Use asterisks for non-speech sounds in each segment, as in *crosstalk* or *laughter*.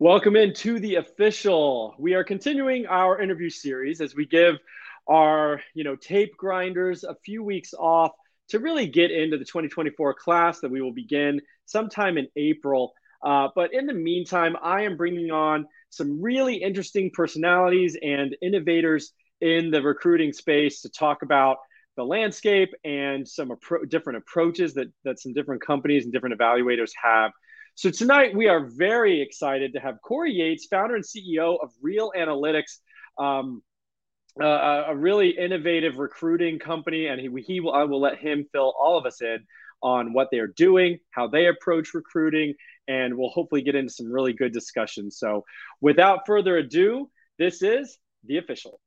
Welcome into the official. We are continuing our interview series as we give our, you know, tape grinders a few weeks off to really get into the 2024 class that we will begin sometime in April. Uh, but in the meantime, I am bringing on some really interesting personalities and innovators in the recruiting space to talk about the landscape and some appro- different approaches that that some different companies and different evaluators have so tonight we are very excited to have Cory Yates, founder and CEO of Reel Analytics, um, uh, a really innovative recruiting company, and he, he will I will let him fill all of us in on what they are doing, how they approach recruiting, and we'll hopefully get into some really good discussion. So without further ado, this is the official.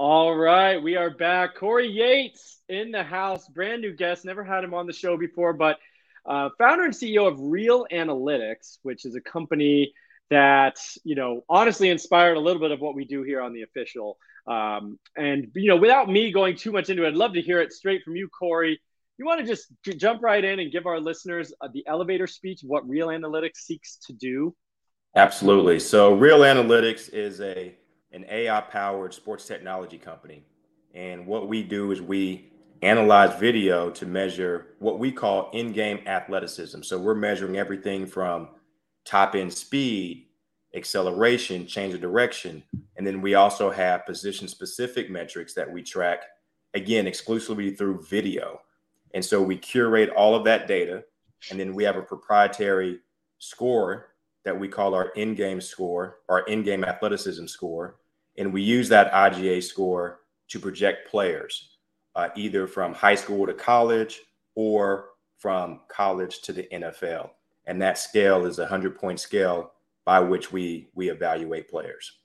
All right, we are back. Cory Yates in the house, brand new guest. Never had him on the show before, but uh, founder and CEO of Reel Analytics, which is a company that you know honestly inspired a little bit of what we do here on the official. Um, and you know, without me going too much into it, I'd love to hear it straight from you, Cory. You want to just j- jump right in and give our listeners uh, the elevator speech what Reel Analytics seeks to do? Absolutely. So, Reel Analytics is a an AI powered sports technology company. And what we do is we analyze video to measure what we call in game athleticism. So we're measuring everything from top end speed, acceleration, change of direction. And then we also have position specific metrics that we track, again, exclusively through video. And so we curate all of that data. And then we have a proprietary score that we call our in-game score, our in-game athleticism score, and we use that IGA score to project players, uh, either from high school to college or from college to the NFL. And that scale is a hundred-point scale by which we we evaluate players.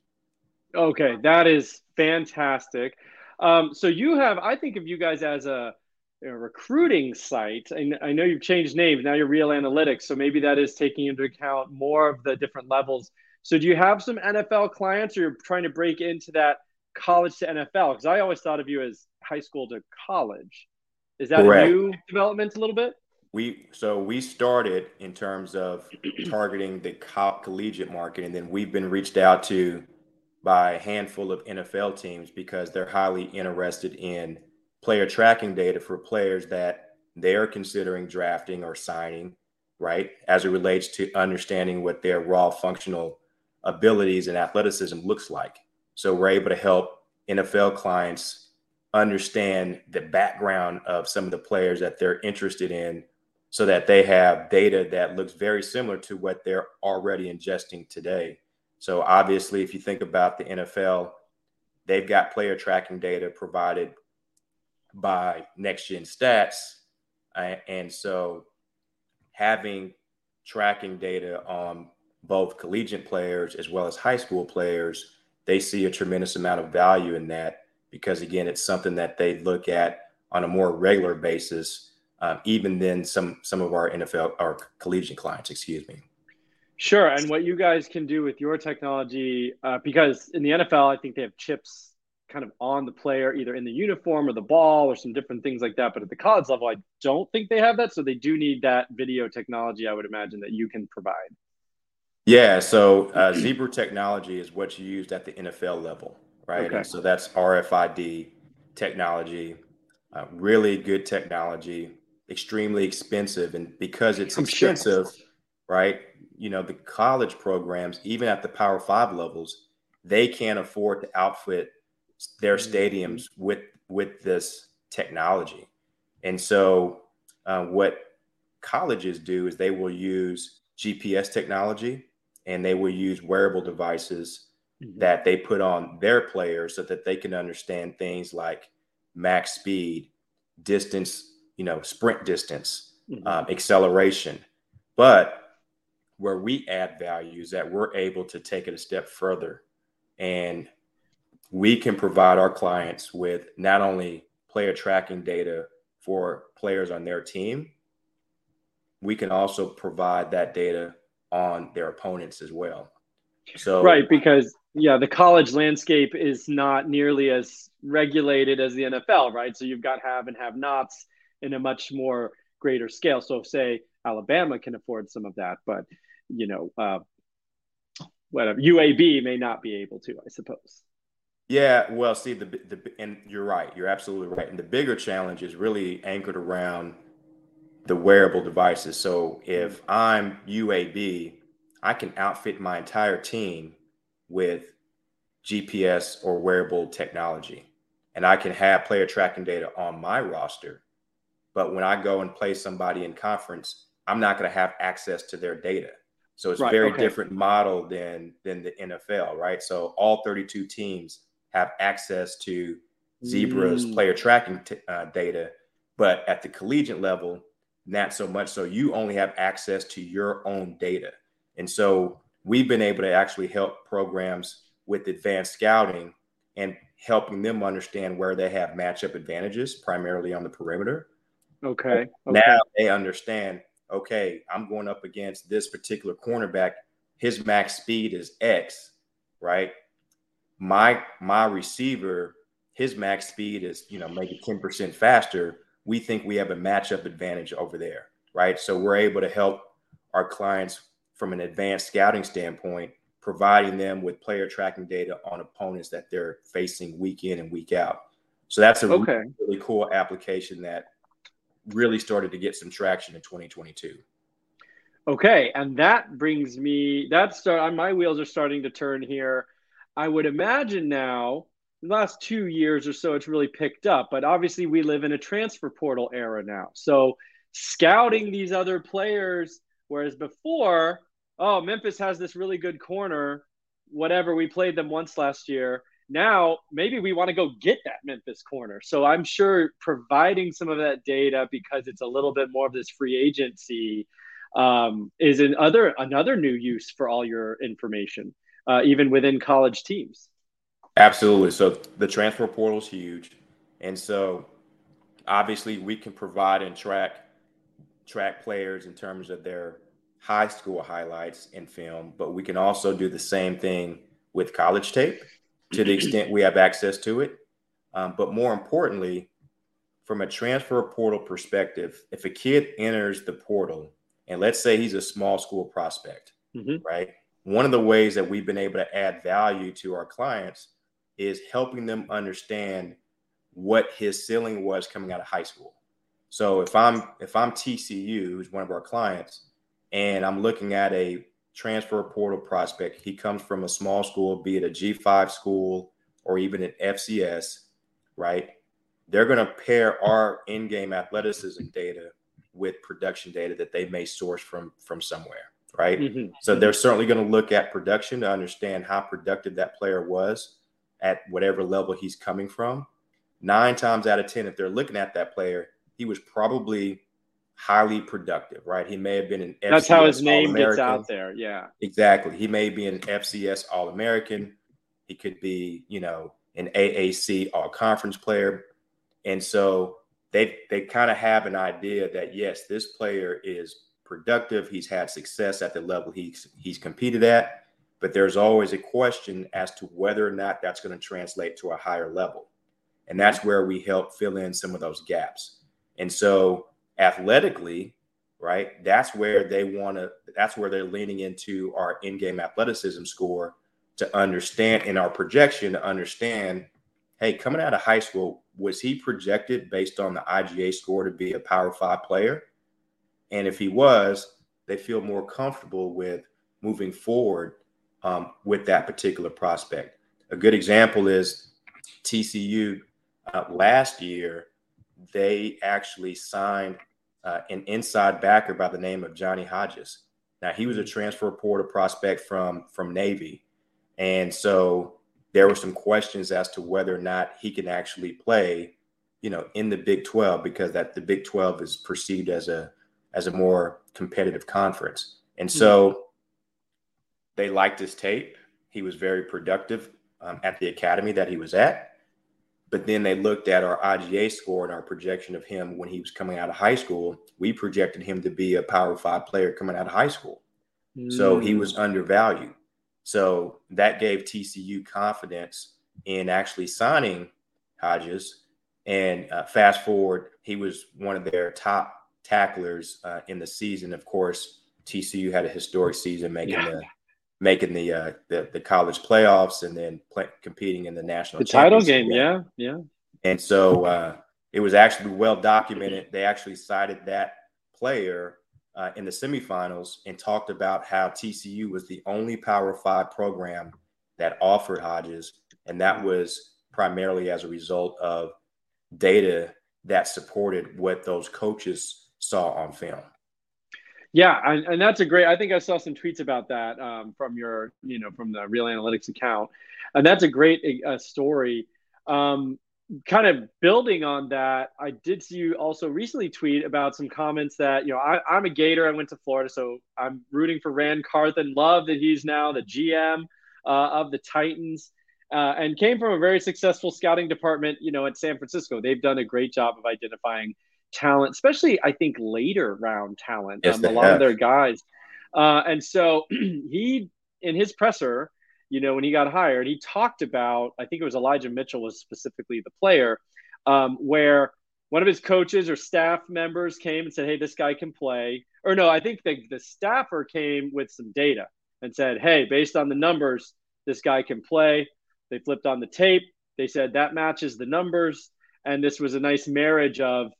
Okay, that is fantastic. Um, so you have, I think of you guys as a a recruiting site. And I know you've changed names. Now you're Reel Analytics. So maybe that is taking into account more of the different levels. So do you have some NFL clients or you're trying to break into that college to NFL? Because I always thought of you as high school to college. Is that Correct. a new development a little bit? We so we started in terms of *clears throat* targeting the co- collegiate market, and then we've been reached out to by a handful of NFL teams because they're highly interested in player tracking data for players that they're considering drafting or signing, right? As it relates to understanding what their raw functional abilities and athleticism looks like. So we're able to help NFL clients understand the background of some of the players that they're interested in so that they have data that looks very similar to what they're already ingesting today. So obviously if you think about the NFL, they've got player tracking data provided by next gen stats. Uh, and so having tracking data on both collegiate players as well as high school players, they see a tremendous amount of value in that because, again, it's something that they look at on a more regular basis, um, even than some some of our NFL or collegiate clients. Excuse me. Sure, and what you guys can do with your technology, uh, because in the NFL, I think they have chips kind of on the player, either in the uniform or the ball or some different things like that. But at the college level, I don't think they have that. So they do need that video technology, I would imagine, that you can provide. Yeah. So uh, *clears throat* Zebra technology is what's used at the NFL level, right? Okay. And so that's RFID technology, uh, really good technology, extremely expensive. And because it's I'm expensive, sure. right? You know, the college programs, even at the Power Five levels, they can't afford to outfit their mm-hmm. stadiums with with this technology. And so, uh, what colleges do is they will use GPS technology and they will use wearable devices mm-hmm. that they put on their players so that they can understand things like max speed, distance, you know, sprint distance, mm-hmm. um, acceleration. But where we add value is that we're able to take it a step further and we can provide our clients with not only player tracking data for players on their team, we can also provide that data on their opponents as well. So right, because yeah, the college landscape is not nearly as regulated as the NFL, right? So you've got have and have nots in a much more greater scale. So say Alabama can afford some of that, but you know, uh, whatever UAB may not be able to, I suppose. Yeah, well, see the the and you're right. You're absolutely right. And the bigger challenge is really anchored around the wearable devices. So if I'm UAB, I can outfit my entire team with GPS or wearable technology. And I can have player tracking data on my roster. But when I go and play somebody in conference, I'm not going to have access to their data. So it's right, very okay. different model than than the NFL, right? So all 32 teams have access to Zebra's mm. player tracking t- uh, data, but at the collegiate level, not so much. So you only have access to your own data. And so we've been able to actually help programs with advanced scouting and helping them understand where they have matchup advantages, primarily on the perimeter. Okay. okay. Now they understand, okay, I'm going up against this particular cornerback. His max speed is X, right? My my receiver, his max speed is, you know, maybe 10% faster. We think we have a matchup advantage over there, right? So we're able to help our clients from an advanced scouting standpoint, providing them with player tracking data on opponents that they're facing week in and week out. So that's a okay. really, really cool application that really started to get some traction in 2022. Okay, and that brings me that start uh, my wheels are starting to turn here. I would imagine now last 2 years or so it's really picked up, but obviously we live in a transfer portal era now. So scouting these other players Whereas before, oh, Memphis has this really good corner, whatever, we played them once last year. Now, maybe we want to go get that Memphis corner. So I'm sure providing some of that data because it's a little bit more of this free agency um, is another another new use for all your information, uh, even within college teams. Absolutely. So the transfer portal is huge, and so obviously we can provide and track track players in terms of their high school highlights and film, but we can also do the same thing with college tape to the extent we have access to it. Um, but more importantly, from a transfer portal perspective, if a kid enters the portal, and let's say he's a small school prospect, mm-hmm. right? One of the ways that we've been able to add value to our clients is helping them understand what his ceiling was coming out of high school. So if I'm if I'm TCU, who's one of our clients, and I'm looking at a transfer portal prospect. He comes from a small school, be it a G5 school or even an FCS, right? They're going to pair our in-game athleticism data with production data that they may source from from somewhere, right? Mm-hmm. So they're certainly going to look at production to understand how productive that player was at whatever level he's coming from. Nine times out of ten, if they're looking at that player, he was probably highly productive, right? He may have been an FCS That's how his name gets out there. Yeah. Exactly. He may be an FCS All American. He could be, you know, an AAC All Conference player. And so they they kind of have an idea that yes, this player is productive. He's had success at the level he's he's competed at, but there's always a question as to whether or not that's going to translate to a higher level. And that's mm-hmm. where we help fill in some of those gaps. And so athletically, right? That's where they want to, that's where they're leaning into our in game athleticism score to understand in our projection to understand hey, coming out of high school, was he projected based on the IGA score to be a power five player? And if he was, they feel more comfortable with moving forward um, with that particular prospect. A good example is TCU uh, last year they actually signed uh, an inside backer by the name of Johnny Hodges. Now he was a transfer portal prospect from from Navy, and so there were some questions as to whether or not he can actually play, you know, in the Big 12 because that the Big 12 is perceived as a as a more competitive conference, and so mm-hmm. They liked his tape. He was very productive um, at the academy that he was at. But then they looked at our IGA score and our projection of him when he was coming out of high school. We projected him to be a Power Five player coming out of high school. Mm. So he was undervalued. So that gave TCU confidence in actually signing Hodges. And uh, fast forward, he was one of their top tacklers uh, in the season. Of course, TCU had a historic season, making yeah. the making the, uh, the the college playoffs and then play, competing in the national the title game. Yeah, yeah. And so uh, it was actually well documented. They actually cited that player uh, in the semifinals and talked about how TCU was the only Power Five program that offered Hodges, and that was primarily as a result of data that supported what those coaches saw on film. Yeah, and, that's a great. I think I saw some tweets about that um, from your, you know, from the Reel Analytics account, and that's a great uh, story. Um, kind of building on that, I did see you also recently tweet about some comments that you know I, am a Gator. I went to Florida, so I'm rooting for Ran Carthon. Love that he's now the GM uh, of the Titans. Uh, and came from a very successful scouting department, you know, at San Francisco. They've done a great job of identifying talent, especially I think later round talent. Yes, um, a lot have. of their guys, uh, and so *clears throat* he in his presser, you know, when he got hired, he talked about I think it was Elijah Mitchell was specifically the player, um, where one of his coaches or staff members came and said, "Hey, this guy can play," or no, I think the the staffer came with some data and said, "Hey, based on the numbers, this guy can play." They flipped on the tape. They said that matches the numbers. And this was a nice marriage of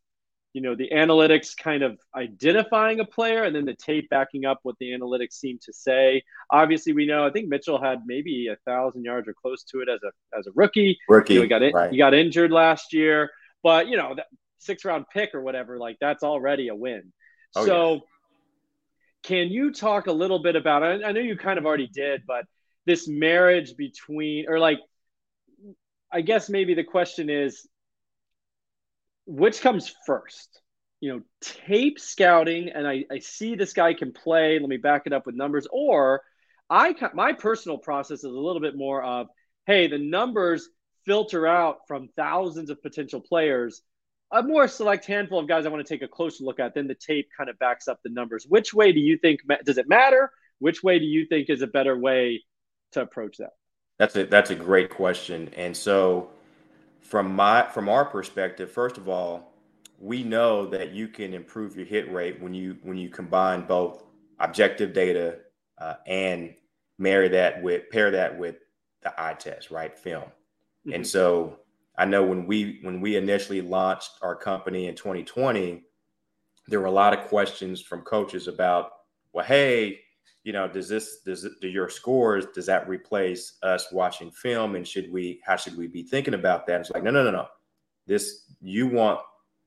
you know the analytics kind of identifying a player and then the tape backing up what the analytics seem to say obviously we know i think mitchell had maybe a thousand yards or close to it as a as a rookie rookie you know, he got in, right. he got injured last year but you know that six round pick or whatever like that's already a win oh, so yeah. can you talk a little bit about I know you kind of already did but this marriage between or like i guess maybe the question is which comes first? You know, tape scouting, and I, I see this guy can play. Let me back it up with numbers. Or I my personal process is a little bit more of, hey, the numbers filter out from thousands of potential players. A more select handful of guys I want to take a closer look at. Then the tape kind of backs up the numbers. Which way do you think does it matter? Which way do you think is a better way to approach that? That's a that's a great question. And so from my from our perspective, first of all, we know that you can improve your hit rate when you when you combine both objective data uh, and marry that with pair that with the eye test, right? Film. Mm-hmm. And so I know when we when we initially launched our company in 2020, there were a lot of questions from coaches about, well, hey, you know, does this does do your scores does that replace us watching film and should we how should we be thinking about that? It's like no no no no. This you want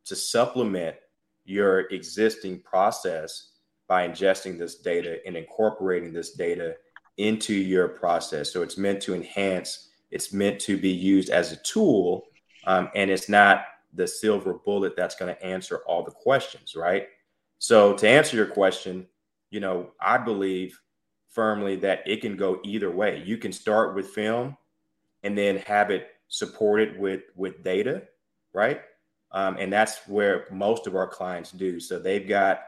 to supplement your existing process by ingesting this data and incorporating this data into your process. So it's meant to enhance. It's meant to be used as a tool, um, and it's not the silver bullet that's going to answer all the questions, right? So to answer your question, you know, I believe firmly that it can go either way. You can start with film and then have it supported with with data, right? Um, and that's where most of our clients do. So they've got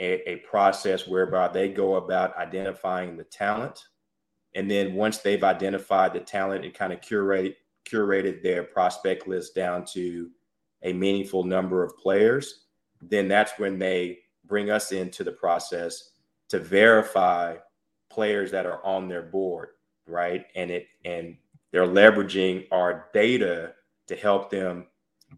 a, a process whereby they go about identifying the talent, and then once they've identified the talent and kind of curated curated their prospect list down to a meaningful number of players, then that's when they bring us into the process to verify players that are on their board, right? And it and they're leveraging our data to help them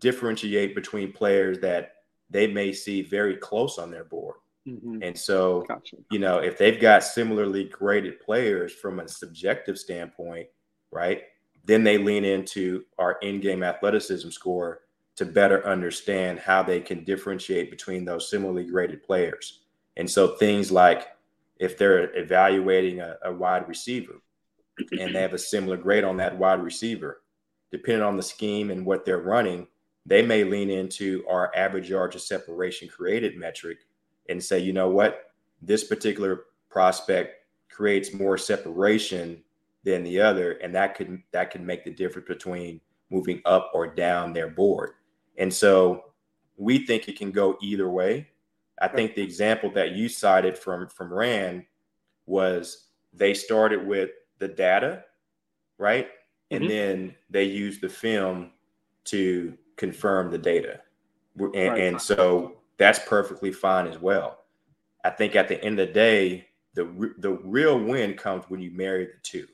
differentiate between players that they may see very close on their board. Mm-hmm. And so, gotcha. you know, if they've got similarly graded players from a subjective standpoint, right, then they lean into our in game athleticism score to better understand how they can differentiate between those similarly graded players. And so things like if they're evaluating a, a wide receiver and they have a similar grade on that wide receiver, depending on the scheme and what they're running, they may lean into our average yards of separation created metric and say, you know what, this particular prospect creates more separation than the other, and that could that can make the difference between moving up or down their board. And so we think it can go either way. I think the example that you cited from from Ran was they started with the data, right? And mm-hmm. then they used the film to confirm the data. And, right. and so that's perfectly fine as well. I think at the end of the day, the the real win comes when you marry the two.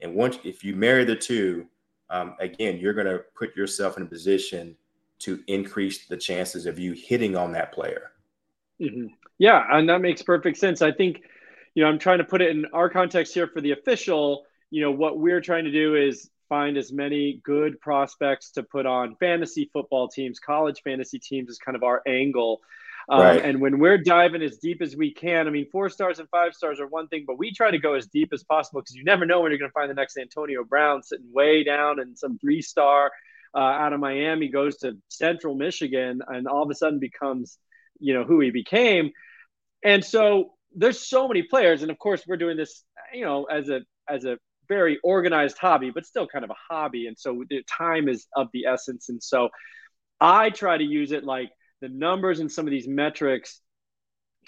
And once if you marry the two, um, again, you're going to put yourself in a position to increase the chances of you hitting on that player. Mm-hmm. Yeah, and that makes perfect sense. I think, you know, I'm trying to put it in our context here for the official. You know, what we're trying to do is find as many good prospects to put on fantasy football teams, college fantasy teams is kind of our angle. Um, right. And when we're diving as deep as we can, I mean, four stars and five stars are one thing, but we try to go as deep as possible because you never know when you're going to find the next Antonio Brown sitting way down in some three star uh, out of Miami goes to Central Michigan and all of a sudden becomes, you know, who he became. And so there's so many players, and of course we're doing this, you know, as a as a very organized hobby, but still kind of a hobby. And so the time is of the essence. And so I try to use it like the numbers and some of these metrics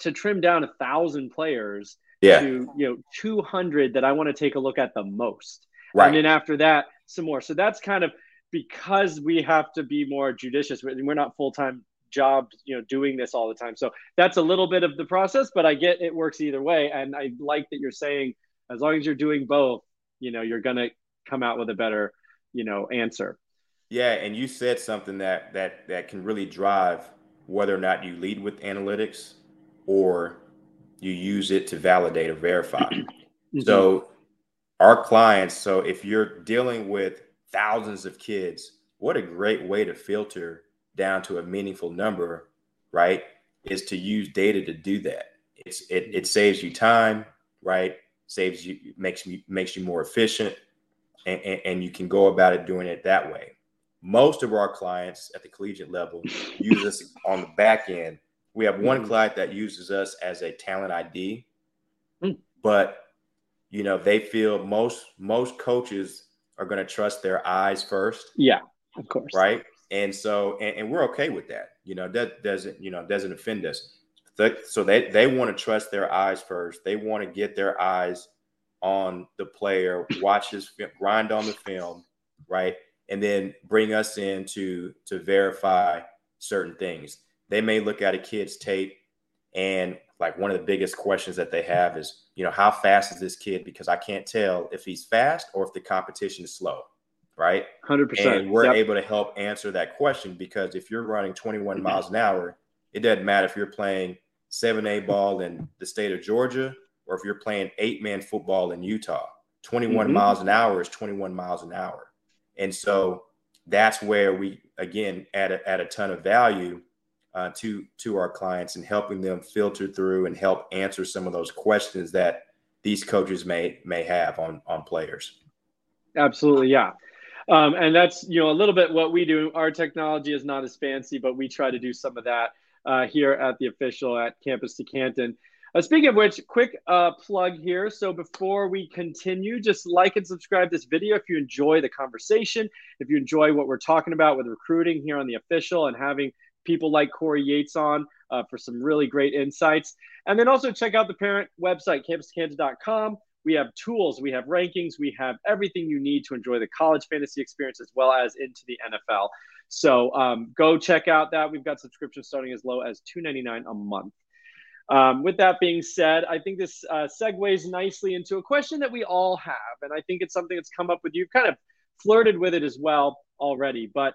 to trim down a thousand players yeah. to you know 200 that I want to take a look at the most. Right. And then after that, some more. So that's kind of because we have to be more judicious. We're not full time jobs, you know, doing this all the time. So that's a little bit of the process, but I get it works either way. And I like that you're saying as long as you're doing both, you know, you're gonna come out with a better, you know, answer. Yeah, and you said something that that that can really drive whether or not you lead with analytics or you use it to validate or verify. *clears throat* Mm-hmm. So our clients, so if you're dealing with thousands of kids, what a great way to filter down to a meaningful number, right? Is to use data to do that. It's it it saves you time, right? Saves you makes you makes you more efficient, and, and, and you can go about it doing it that way most of our clients at the collegiate level use us *laughs* on the back end. We have one mm-hmm. client that uses us as a talent ID, mm. but you know they feel most most coaches are going to trust their eyes first. Yeah, of course. Right, and so and, and we're okay with that. You know that doesn't you know doesn't offend us. So they they want to trust their eyes first. They want to get their eyes on the player, watch his grind on the film, right? and then bring us in to to verify certain things. They may look at a kid's tape and like one of the biggest questions that they have is, you know, how fast is this kid? Because I can't tell if he's fast or if the competition is slow, right? 100%. And we're yep. able to help answer that question because if you're running 21 miles an hour, it doesn't matter if you're playing 7A ball in the state of Georgia or if you're playing eight man football in Utah. 21 mm-hmm. miles an hour is 21 miles an hour. And so that's where we again add a, add a ton of value uh, to to our clients and helping them filter through and help answer some of those questions that these coaches may may have on on players. Absolutely, yeah. Um, and that's you know a little bit what we do. Our technology is not as fancy, but we try to do some of that uh, here at the official at Campus to Canton. Uh, speaking of which, quick uh, plug here. So before we continue, just like and subscribe this video if you enjoy the conversation, if you enjoy what we're talking about with recruiting here on the official and having people like Cory Yates on uh, for some really great insights. And then also check out the parent website, campuscanton.com. We have tools, we have rankings, we have everything you need to enjoy the college fantasy experience as well as into the NFL. So um, go check out that. We've got subscriptions starting as low as $2.99 a month. Um, with that being said, I think this uh, segues nicely into a question that we all have. And I think it's something that's come up with you, kind of flirted with it as well already. But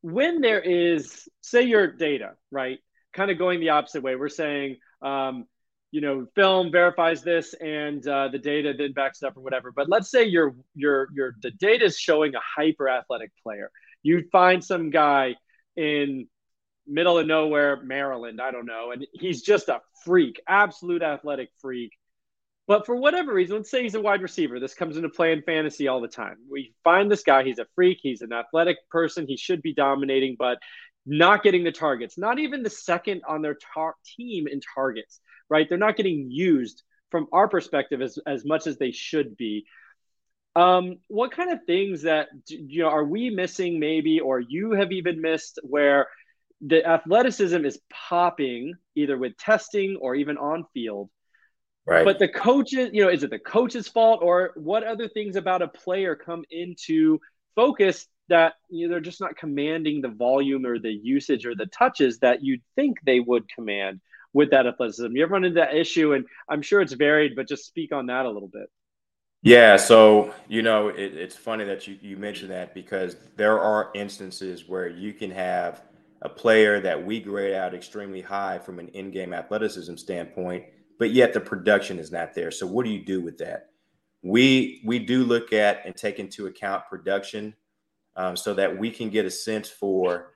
when there is, say, your data, right, kind of going the opposite way, we're saying, um, you know, film verifies this and uh, the data then backs it up or whatever. But let's say your your your the data is showing a hyper athletic player. You find some guy in middle of nowhere, Maryland. I don't know. And he's just a freak, absolute athletic freak. But for whatever reason, let's say he's a wide receiver. This comes into play in fantasy all the time. We find this guy, he's a freak, he's an athletic person, he should be dominating, but not getting the targets, not even the second on their tar- team in targets, right? They're not getting used from our perspective as, as much as they should be. Um, what kind of things that you know are we missing maybe or you have even missed where the athleticism is popping either with testing or even on field Right. But the coaches, you know, is it the coach's fault or what other things about a player come into focus that you know, they're just not commanding the volume or the usage or the touches that you'd think they would command with that athleticism? You ever run into that issue? And I'm sure it's varied, but just speak on that a little bit. Yeah, so you know it, it's funny that you, you mentioned that because there are instances where you can have a player that we grade out extremely high from an in-game athleticism standpoint, but yet the production is not there. So what do you do with that? We we do look at and take into account production um, so that we can get a sense for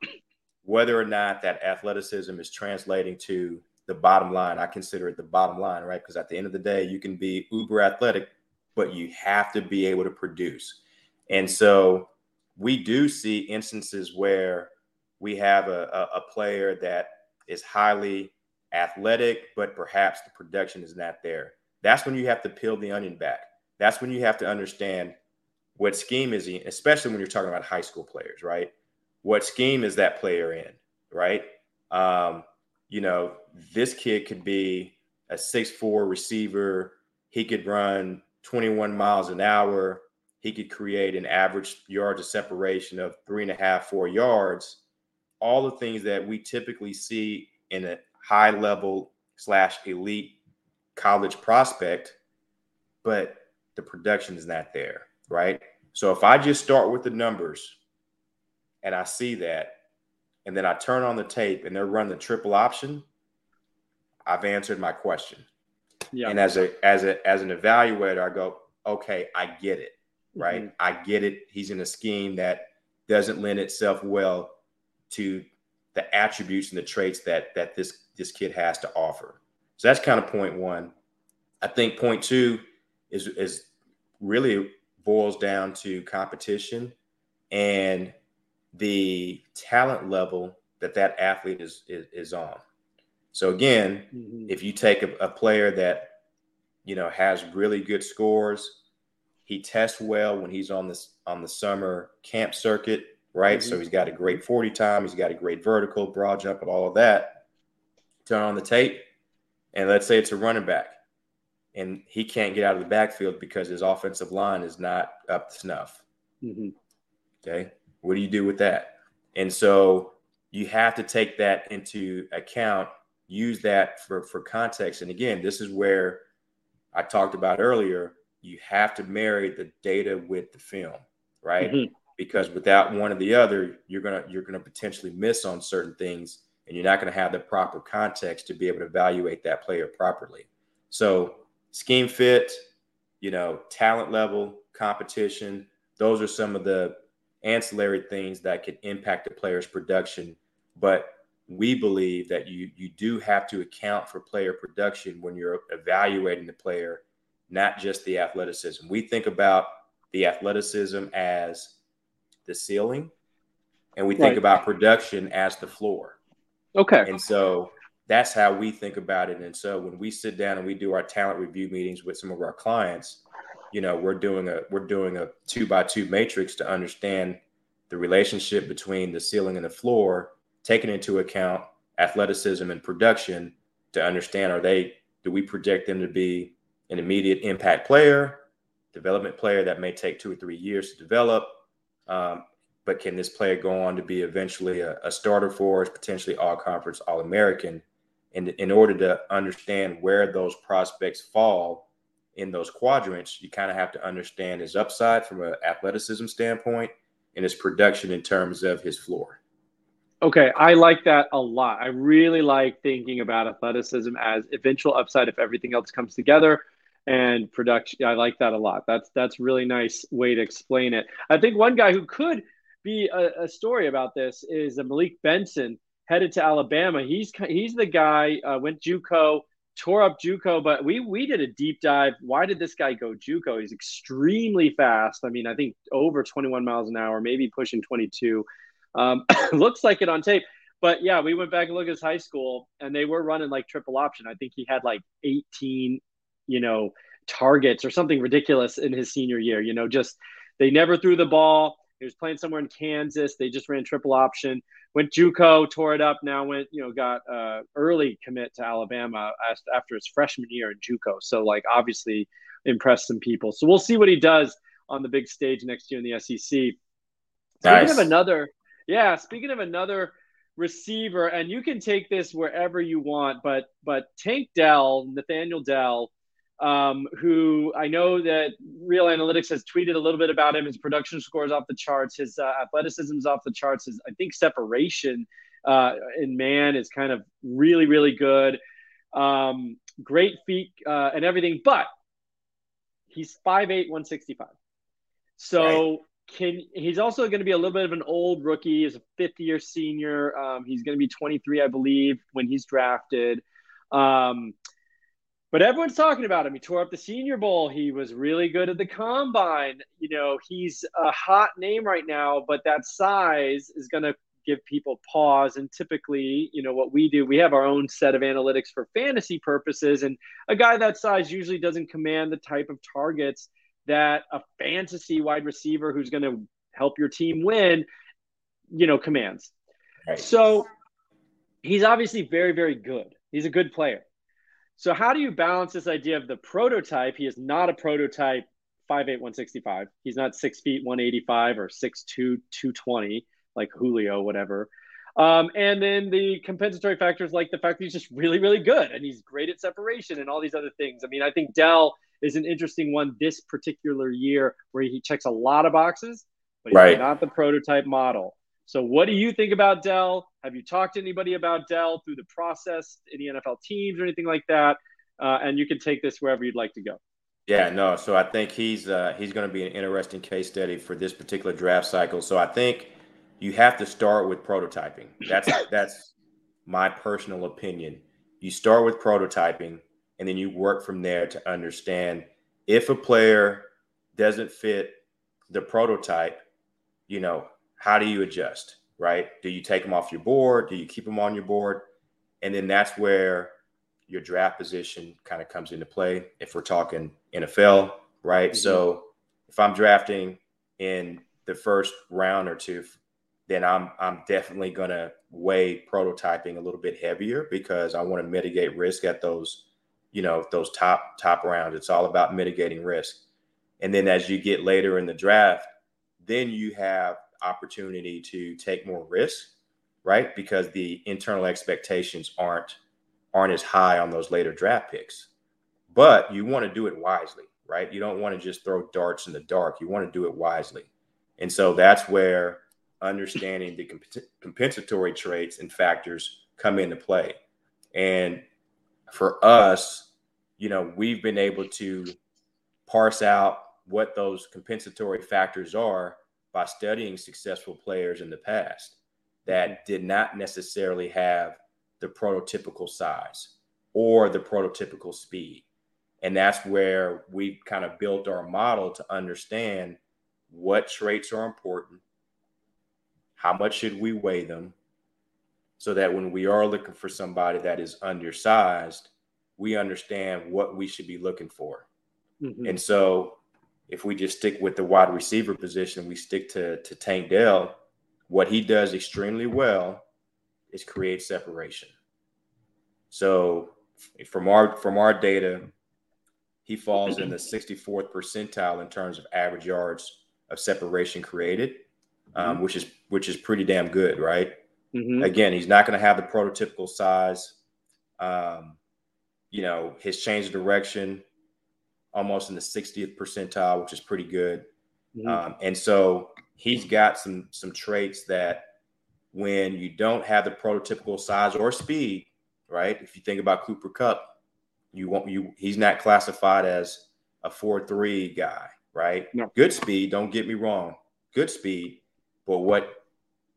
whether or not that athleticism is translating to the bottom line. I consider it the bottom line, right? Because at the end of the day, you can be uber athletic, but you have to be able to produce. And so we do see instances where we have a, a, a player that is highly athletic, but perhaps the production is not there. That's when you have to peel the onion back. That's when you have to understand what scheme is he, especially when you're talking about high school players, right? What scheme is that player in, right? Um, you know, this kid could be a six-four receiver. He could run 21 miles an hour. He could create an average yards of separation of three and a half, four yards. All the things that we typically see in a high level slash elite college prospect, but the production is not there, right? So if I just start with the numbers and I see that, and then I turn on the tape and they're running the triple option, I've answered my question. Yeah. And as a as a as an evaluator, I go, okay, I get it, right? Mm-hmm. I get it. He's in a scheme that doesn't lend itself well to the attributes and the traits that that this this kid has to offer. So that's kind of point one. I think point two is is really boils down to competition and the talent level that that athlete is is, is on. So again, mm-hmm. if you take a, a player that you know has really good scores, he tests well when he's on this on the summer camp circuit, right? Mm-hmm. So he's got a great 40 time, he's got a great vertical, broad jump, and all of that turn on the tape, and let's say it's a running back, and he can't get out of the backfield because his offensive line is not up to snuff. Mm-hmm. Okay, what do you do with that? And so you have to take that into account, use that for for context. And again, this is where I talked about earlier. You have to marry the data with the film, right? Mm-hmm. Because without one or the other, you're gonna you're gonna potentially miss on certain things and you're not to have the proper context to be able to evaluate that player properly. So, scheme fit, you know, talent level, competition, those are some of the ancillary things that could impact a player's production. But we believe that you you do have to account for player production when you're evaluating the player, not just the athleticism. We think about the athleticism as the ceiling, and we think right. about production as the floor. Okay. And so that's how we think about it. And so when we sit down and we do our talent review meetings with some of our clients, you know, we're doing a we're doing a two by two matrix to understand the relationship between the ceiling and the floor, taking into account athleticism and production to understand are they do we project them to be an immediate impact player, development player that may take two or three years to develop, um, but can this player go on to be eventually a, a starter for us, potentially all conference, all American? And in order to understand where those prospects fall in those quadrants, you kind of have to understand his upside from an athleticism standpoint and his production in terms of his floor. Okay, I like that a lot. I really like thinking about athleticism as eventual upside if everything else comes together and production. I like that a lot. That's that's really nice way to explain it. I think one guy who could be a, a story about this is Malik Benson headed to Alabama. He's he's the guy uh, went JUCO, tore up JUCO, but we we did a deep dive. Why did this guy go JUCO? He's extremely fast. I mean, I think over 21 miles an hour, maybe pushing 22. Um, *coughs* looks like it on tape. But yeah, we went back and looked at his high school, and they were running like triple option. I think he had like 18 you know, targets or something ridiculous in his senior year. You know, just they never threw the ball. He was playing somewhere in Kansas. They just ran triple option. Went JUCO, tore it up. Now went, you know, got uh, early commit to Alabama after his freshman year in JUCO. So like obviously impressed some people. So we'll see what he does on the big stage next year in the SEC. Speaking of another, yeah. Speaking of another receiver, and you can take this wherever you want, but but Tank Dell, Nathaniel Dell um, who I know that Reel Analytics has tweeted a little bit about him. His production scores off the charts. His uh, athleticism is off the charts. His I think separation uh, in man is kind of really really good. Um, great feet uh, and everything, but he's 5'8", 165. So right. can he's also going to be a little bit of an old rookie. He's a fifth year senior. Um, he's going to be 23, I believe, when he's drafted. Um, but everyone's talking about him. He tore up the Senior Bowl. He was really good at the combine. You know, he's a hot name right now, but that size is going to give people pause. And typically, you know, what we do, we have our own set of analytics for fantasy purposes. And a guy that size usually doesn't command the type of targets that a fantasy wide receiver who's going to help your team win, you know, commands. Right. So he's obviously very, very good. He's a good player. So how do you balance this idea of the prototype? He is not a prototype 5'8", 165. He's not six feet, 185 or 6'2", 220 like Julio, whatever. Um, and then the compensatory factors like the fact that he's just really, really good and he's great at separation and all these other things. I mean, I think Dell is an interesting one this particular year where he checks a lot of boxes, but he's right. not the prototype model. So, what do you think about Dell? Have you talked to anybody about Dell through the process, any NFL teams or anything like that? Uh, and you can take this wherever you'd like to go. Yeah, no. So I think he's uh, he's going to be an interesting case study for this particular draft cycle. So I think you have to start with prototyping. That's *coughs* that's my personal opinion. You start with prototyping, and then you work from there to understand if a player doesn't fit the prototype. You know, how do you adjust, right? Do you take them off your board? Do you keep them on your board? And then that's where your draft position kind of comes into play. If we're talking NFL, right? Mm-hmm. So if I'm drafting in the first round or two, then I'm I'm definitely gonna weigh prototyping a little bit heavier because I want to mitigate risk at those, you know, those top top rounds. It's all about mitigating risk. And then as you get later in the draft, then you have opportunity to take more risk, right? Because the internal expectations aren't aren't as high on those later draft picks. But you want to do it wisely, right? You don't want to just throw darts in the dark. You want to do it wisely. And so that's where understanding the comp- compensatory traits and factors come into play. And for us, you know, we've been able to parse out what those compensatory factors are by studying successful players in the past that did not necessarily have the prototypical size or the prototypical speed. And that's where we kind of built our model to understand what traits are important, how much should we weigh them, so that when we are looking for somebody that is undersized, we understand what we should be looking for. Mm-hmm. And so if we just stick with the wide receiver position, we stick to to Tank Dell, what he does extremely well is create separation. So from our from our data, he falls in the 64th percentile in terms of average yards of separation created, um, mm-hmm. which is which is pretty damn good, right? Mm-hmm. Again, he's not going to have the prototypical size. Um, you know, his change of direction almost in the 60th percentile, which is pretty good. Mm-hmm. Um, and so he's got some some traits that when you don't have the prototypical size or speed, right? If you think about Cooper Kupp, you want you he's not classified as a four three guy, right? No. Good speed, don't get me wrong, good speed. But what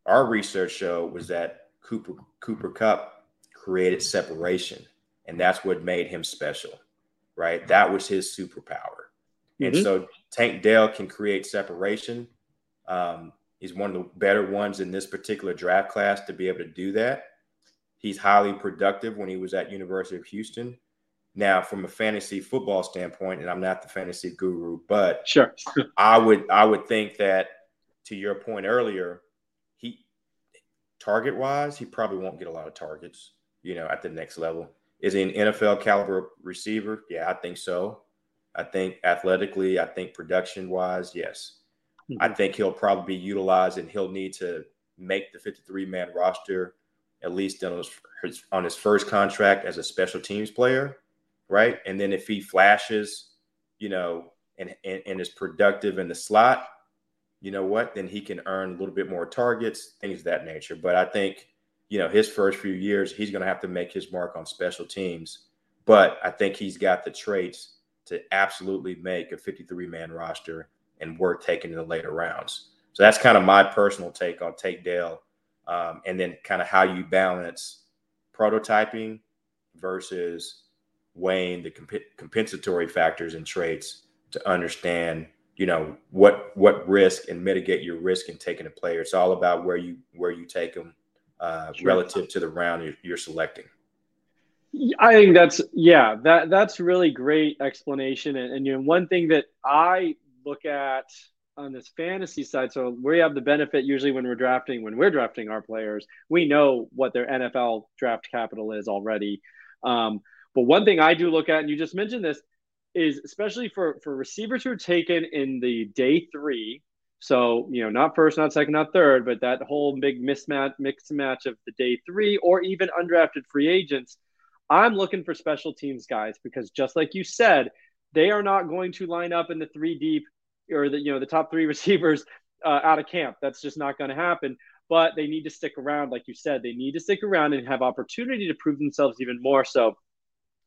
our research showed was that Cooper Cooper Kupp created separation, and that's what made him special right? That was his superpower. Mm-hmm. And so Tank Dell can create separation. Um, he's one of the better ones in this particular draft class to be able to do that. He's highly productive when he was at University of Houston. Now, from a fantasy football standpoint, and I'm not the fantasy guru, but sure, I would I would think that to your point earlier, he target wise, he probably won't get a lot of targets, you know, at the next level. Is he an NFL caliber receiver? Yeah, I think so. I think athletically, I think production wise, yes. Mm-hmm. I think he'll probably be utilized and he'll need to make the 53 man roster at least on his, on his first contract as a special teams player, right? And then if he flashes, you know, and, and, and is productive in the slot, you know what? Then he can earn a little bit more targets, things of that nature. But I think, you know, his first few years, he's going to have to make his mark on special teams. But I think he's got the traits to absolutely make a 53 man roster and worth taking in the later rounds. So that's kind of my personal take on Tank Dell, um, and then kind of how you balance prototyping versus weighing the comp- compensatory factors and traits to understand, you know, what what risk and mitigate your risk in taking a player. It's all about where you where you take them uh, sure. relative to the round you're, you're selecting. I think that's yeah, that that's really great explanation. And, and you know, one thing that I look at on this fantasy side, so we have the benefit usually when we're drafting, when we're drafting our players, we know what their NFL draft capital is already. Um, but one thing I do look at, and you just mentioned this, is especially for for receivers who are taken in the day three. So you know, not first, not second, not third, but that whole big mismatch, mix and match of the day three, or even undrafted free agents I'm looking for special teams guys because just like you said, they are not going to line up in the three deep or the you know the top three *laughs* receivers uh, out of camp. That's just not going to happen. But they need to stick around, like you said. They need to stick around and have opportunity to prove themselves even more. So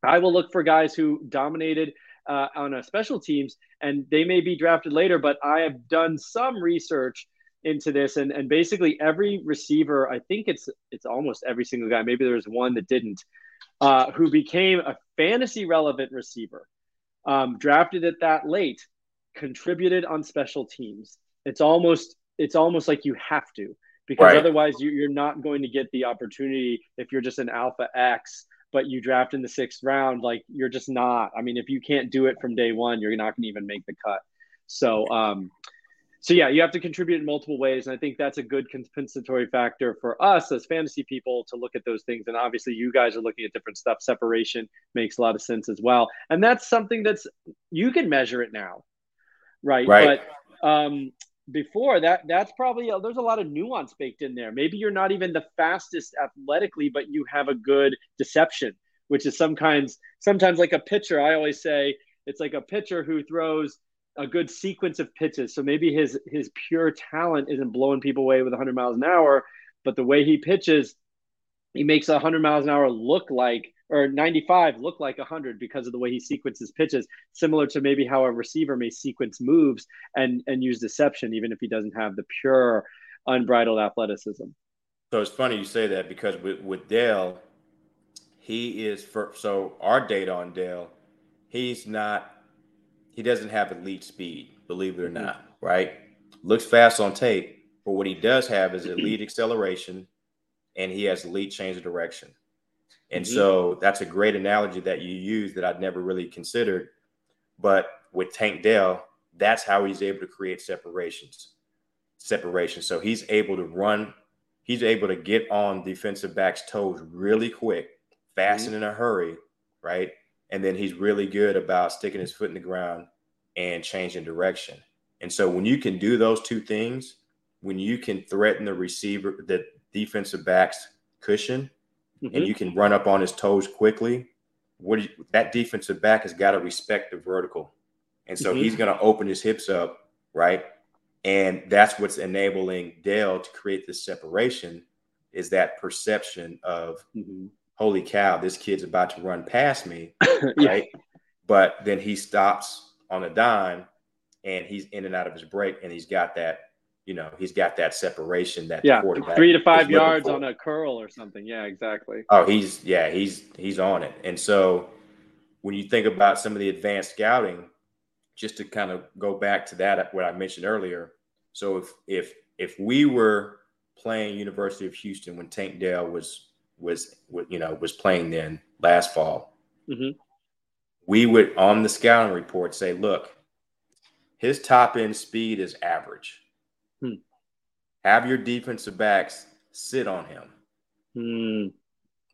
I will look for guys who dominated uh, on a special teams, and they may be drafted later. But I have done some research into this, and and basically every receiver, I think it's it's almost every single guy. Maybe there's one that didn't uh, who became a fantasy relevant receiver, um, drafted at that late, contributed on special teams. It's almost it's almost like you have to because right. otherwise you, you're not going to get the opportunity if you're just an alpha X but you draft in the sixth round, like you're just not. I mean, if you can't do it from day one, you're not going to even make the cut. So, um, so yeah, you have to contribute in multiple ways, and I think that's a good compensatory factor for us as fantasy people to look at those things. And obviously, you guys are looking at different stuff. Separation makes a lot of sense as well, and that's something that's you can measure it now, right? Right. But um, before that, that's probably a, there's a lot of nuance baked in there. Maybe you're not even the fastest athletically, but you have a good deception, which is some kinds sometimes like a pitcher. I always say it's like a pitcher who throws a good sequence of pitches. So maybe his his pure talent isn't blowing people away with 100 miles an hour, but the way he pitches, he makes 100 miles an hour look like or 95 look like 100 because of the way he sequences pitches similar to maybe how a receiver may sequence moves and and use deception even if he doesn't have the pure unbridled athleticism so it's funny you say that because with, with Dell he is for so our data on Dell he's not he doesn't have elite speed, believe it or mm-hmm. not, right? Looks fast on tape, but what he does have is *clears throat* elite acceleration and he has elite change of direction. And mm-hmm. so that's a great analogy that you use that I'd never really considered. But with Tank Dell, that's how he's able to create separations. Separation. So he's able to run, he's able to get on defensive backs' toes really quick, fast mm-hmm. and in a hurry, right? and then he's really good about sticking his foot in the ground and changing direction. And so when you can do those two things, when you can threaten the receiver, the defensive back's cushion, mm-hmm. and you can run up on his toes quickly, what you, that defensive back has got to respect the vertical. And so mm-hmm. he's going to open his hips up, right? And that's what's enabling Dell to create this separation is that perception of mm-hmm holy cow, this kid's about to run past me, *laughs* right? yeah. But then he stops on a dime and he's in and out of his break and he's got that, you know, he's got that separation that yeah, three to five yards on a curl or something. Yeah, exactly. Oh, he's yeah, he's he's on it. And so when you think about some of the advanced scouting, just to kind of go back to that what I mentioned earlier. So if if if we were playing University of Houston when Tank Dell was was you know was playing then last fall. Mm-hmm. we would on the scouting report say, look, his top end speed is average. Hmm. Have your defensive backs sit on him. Hmm.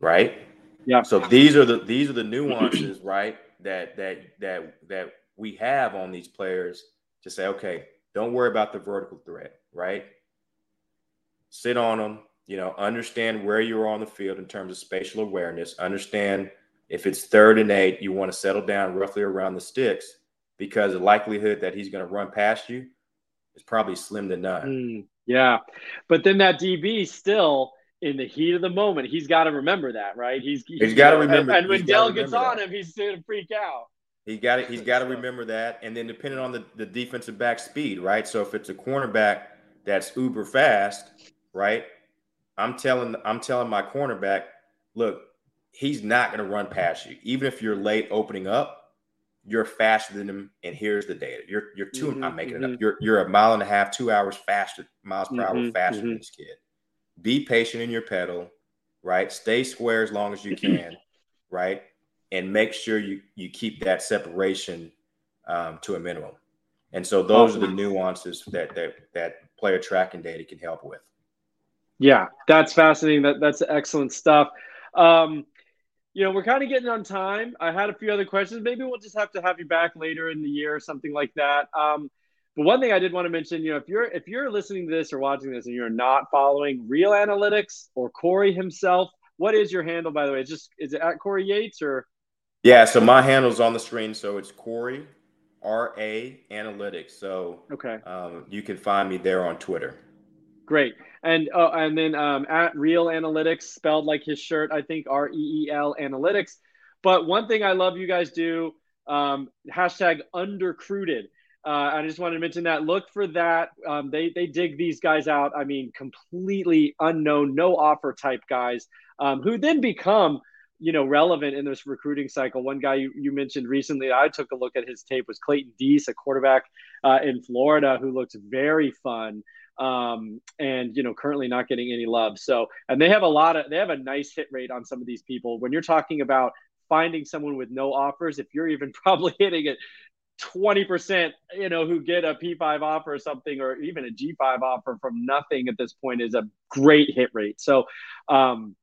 Right? Yeah. So these are the these are the nuances, *clears throat* right? That that that that we have on these players to say, okay, don't worry about the vertical threat, right? Sit on them, you know, understand where you're on the field in terms of spatial awareness, understand if it's third and eight, you want to settle down roughly around the sticks because the likelihood that he's going to run past you is probably slim to none. Mm, yeah. But then that DB still in the heat of the moment, he's got to remember that, right? He's, he's, he's got to remember. And, and when Dell gets on him, he's going to freak out. He got it. He's got to remember that, and then depending on the, the defensive back speed, right? So if it's a cornerback that's uber fast, right? I'm telling I'm telling my cornerback, look, he's not going to run past you, even if you're late opening up. You're faster than him, and here's the data. You're you're 2 mm-hmm, I'm making mm-hmm. it up. Mm-hmm. You're you're a mile and a half, two hours faster, miles per mm-hmm, hour faster than mm-hmm. this kid. Be patient in your pedal, right? Stay square as long as you *clears throat* can, right? and make sure you you keep that separation um, to a minimum. And so those are the nuances that that that player tracking data can help with. Yeah, that's fascinating. That that's excellent stuff. Um, you know, we're kind of getting on time. I had a few other questions. Maybe we'll just have to have you back later in the year or something like that. Um, but one thing I did want to mention, you know, if you're if you're listening to this or watching this and you're not following Reel Analytics or Cory himself, what is your handle by the way? Is just is it at Cory Yates or yeah, so my handle's on the screen. So it's Cory R A Analytics. So okay, um, you can find me there on Twitter. Great, and uh, and then um, at Reel Analytics, spelled like his shirt, I think R E E L Analytics. But one thing I love you guys do um, hashtag undercruited. Uh, I just wanted to mention that. Look for that. Um, they they dig these guys out. I mean, completely unknown, no offer type guys um, who then become you know, relevant in this recruiting cycle. One guy you, you mentioned recently, I took a look at his tape was Clayton Deese, a quarterback uh, in Florida who looks very fun um, and you know currently not getting any love. So and they have a lot of they have a nice hit rate on some of these people. When you're talking about finding someone with no offers, if you're even *laughs* probably hitting it 20%, you know, who get a P5 offer or something, or even a G5 offer from nothing at this point is a great hit rate. So, um,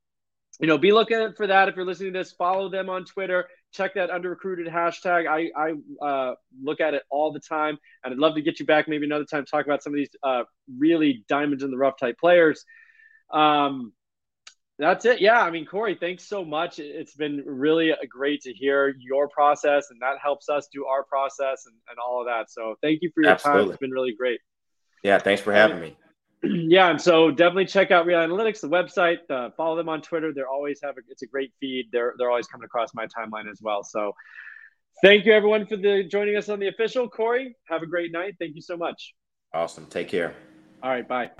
you know, be looking for that if you're listening to this. Follow them on Twitter. Check that under recruited hashtag. I I uh, look at it all the time, and I'd love to get you back maybe another time talk about some of these uh, really diamonds in the rough type players. Um, that's it. Yeah, I mean, Cory, thanks so much. It's been really great to hear your process, and that helps us do our process and, and all of that. So thank you for your Absolutely. time. It's been really great. Yeah, thanks for having me. *clears throat* yeah, and so definitely check out Reel Analytics, the website. Uh, follow them on Twitter. They're always having it's a great feed. They're they're always coming across my timeline as well. So thank you everyone for the joining us on the official. Cory, have a great night. Thank you so much. Awesome. Take care. All right. Bye.